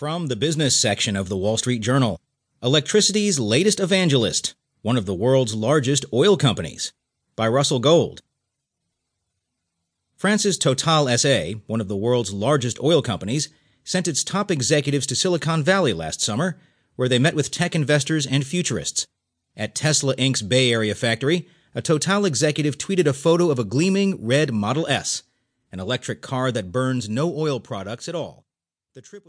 From the business section of the Wall Street Journal Electricity's Latest Evangelist, one of the world's largest oil companies, by Russell Gold. France's Total SA, one of the world's largest oil companies, sent its top executives to Silicon Valley last summer, where they met with tech investors and futurists. At Tesla Inc.'s Bay Area factory, a Total executive tweeted a photo of a gleaming red Model S, an electric car that burns no oil products at all. The trip was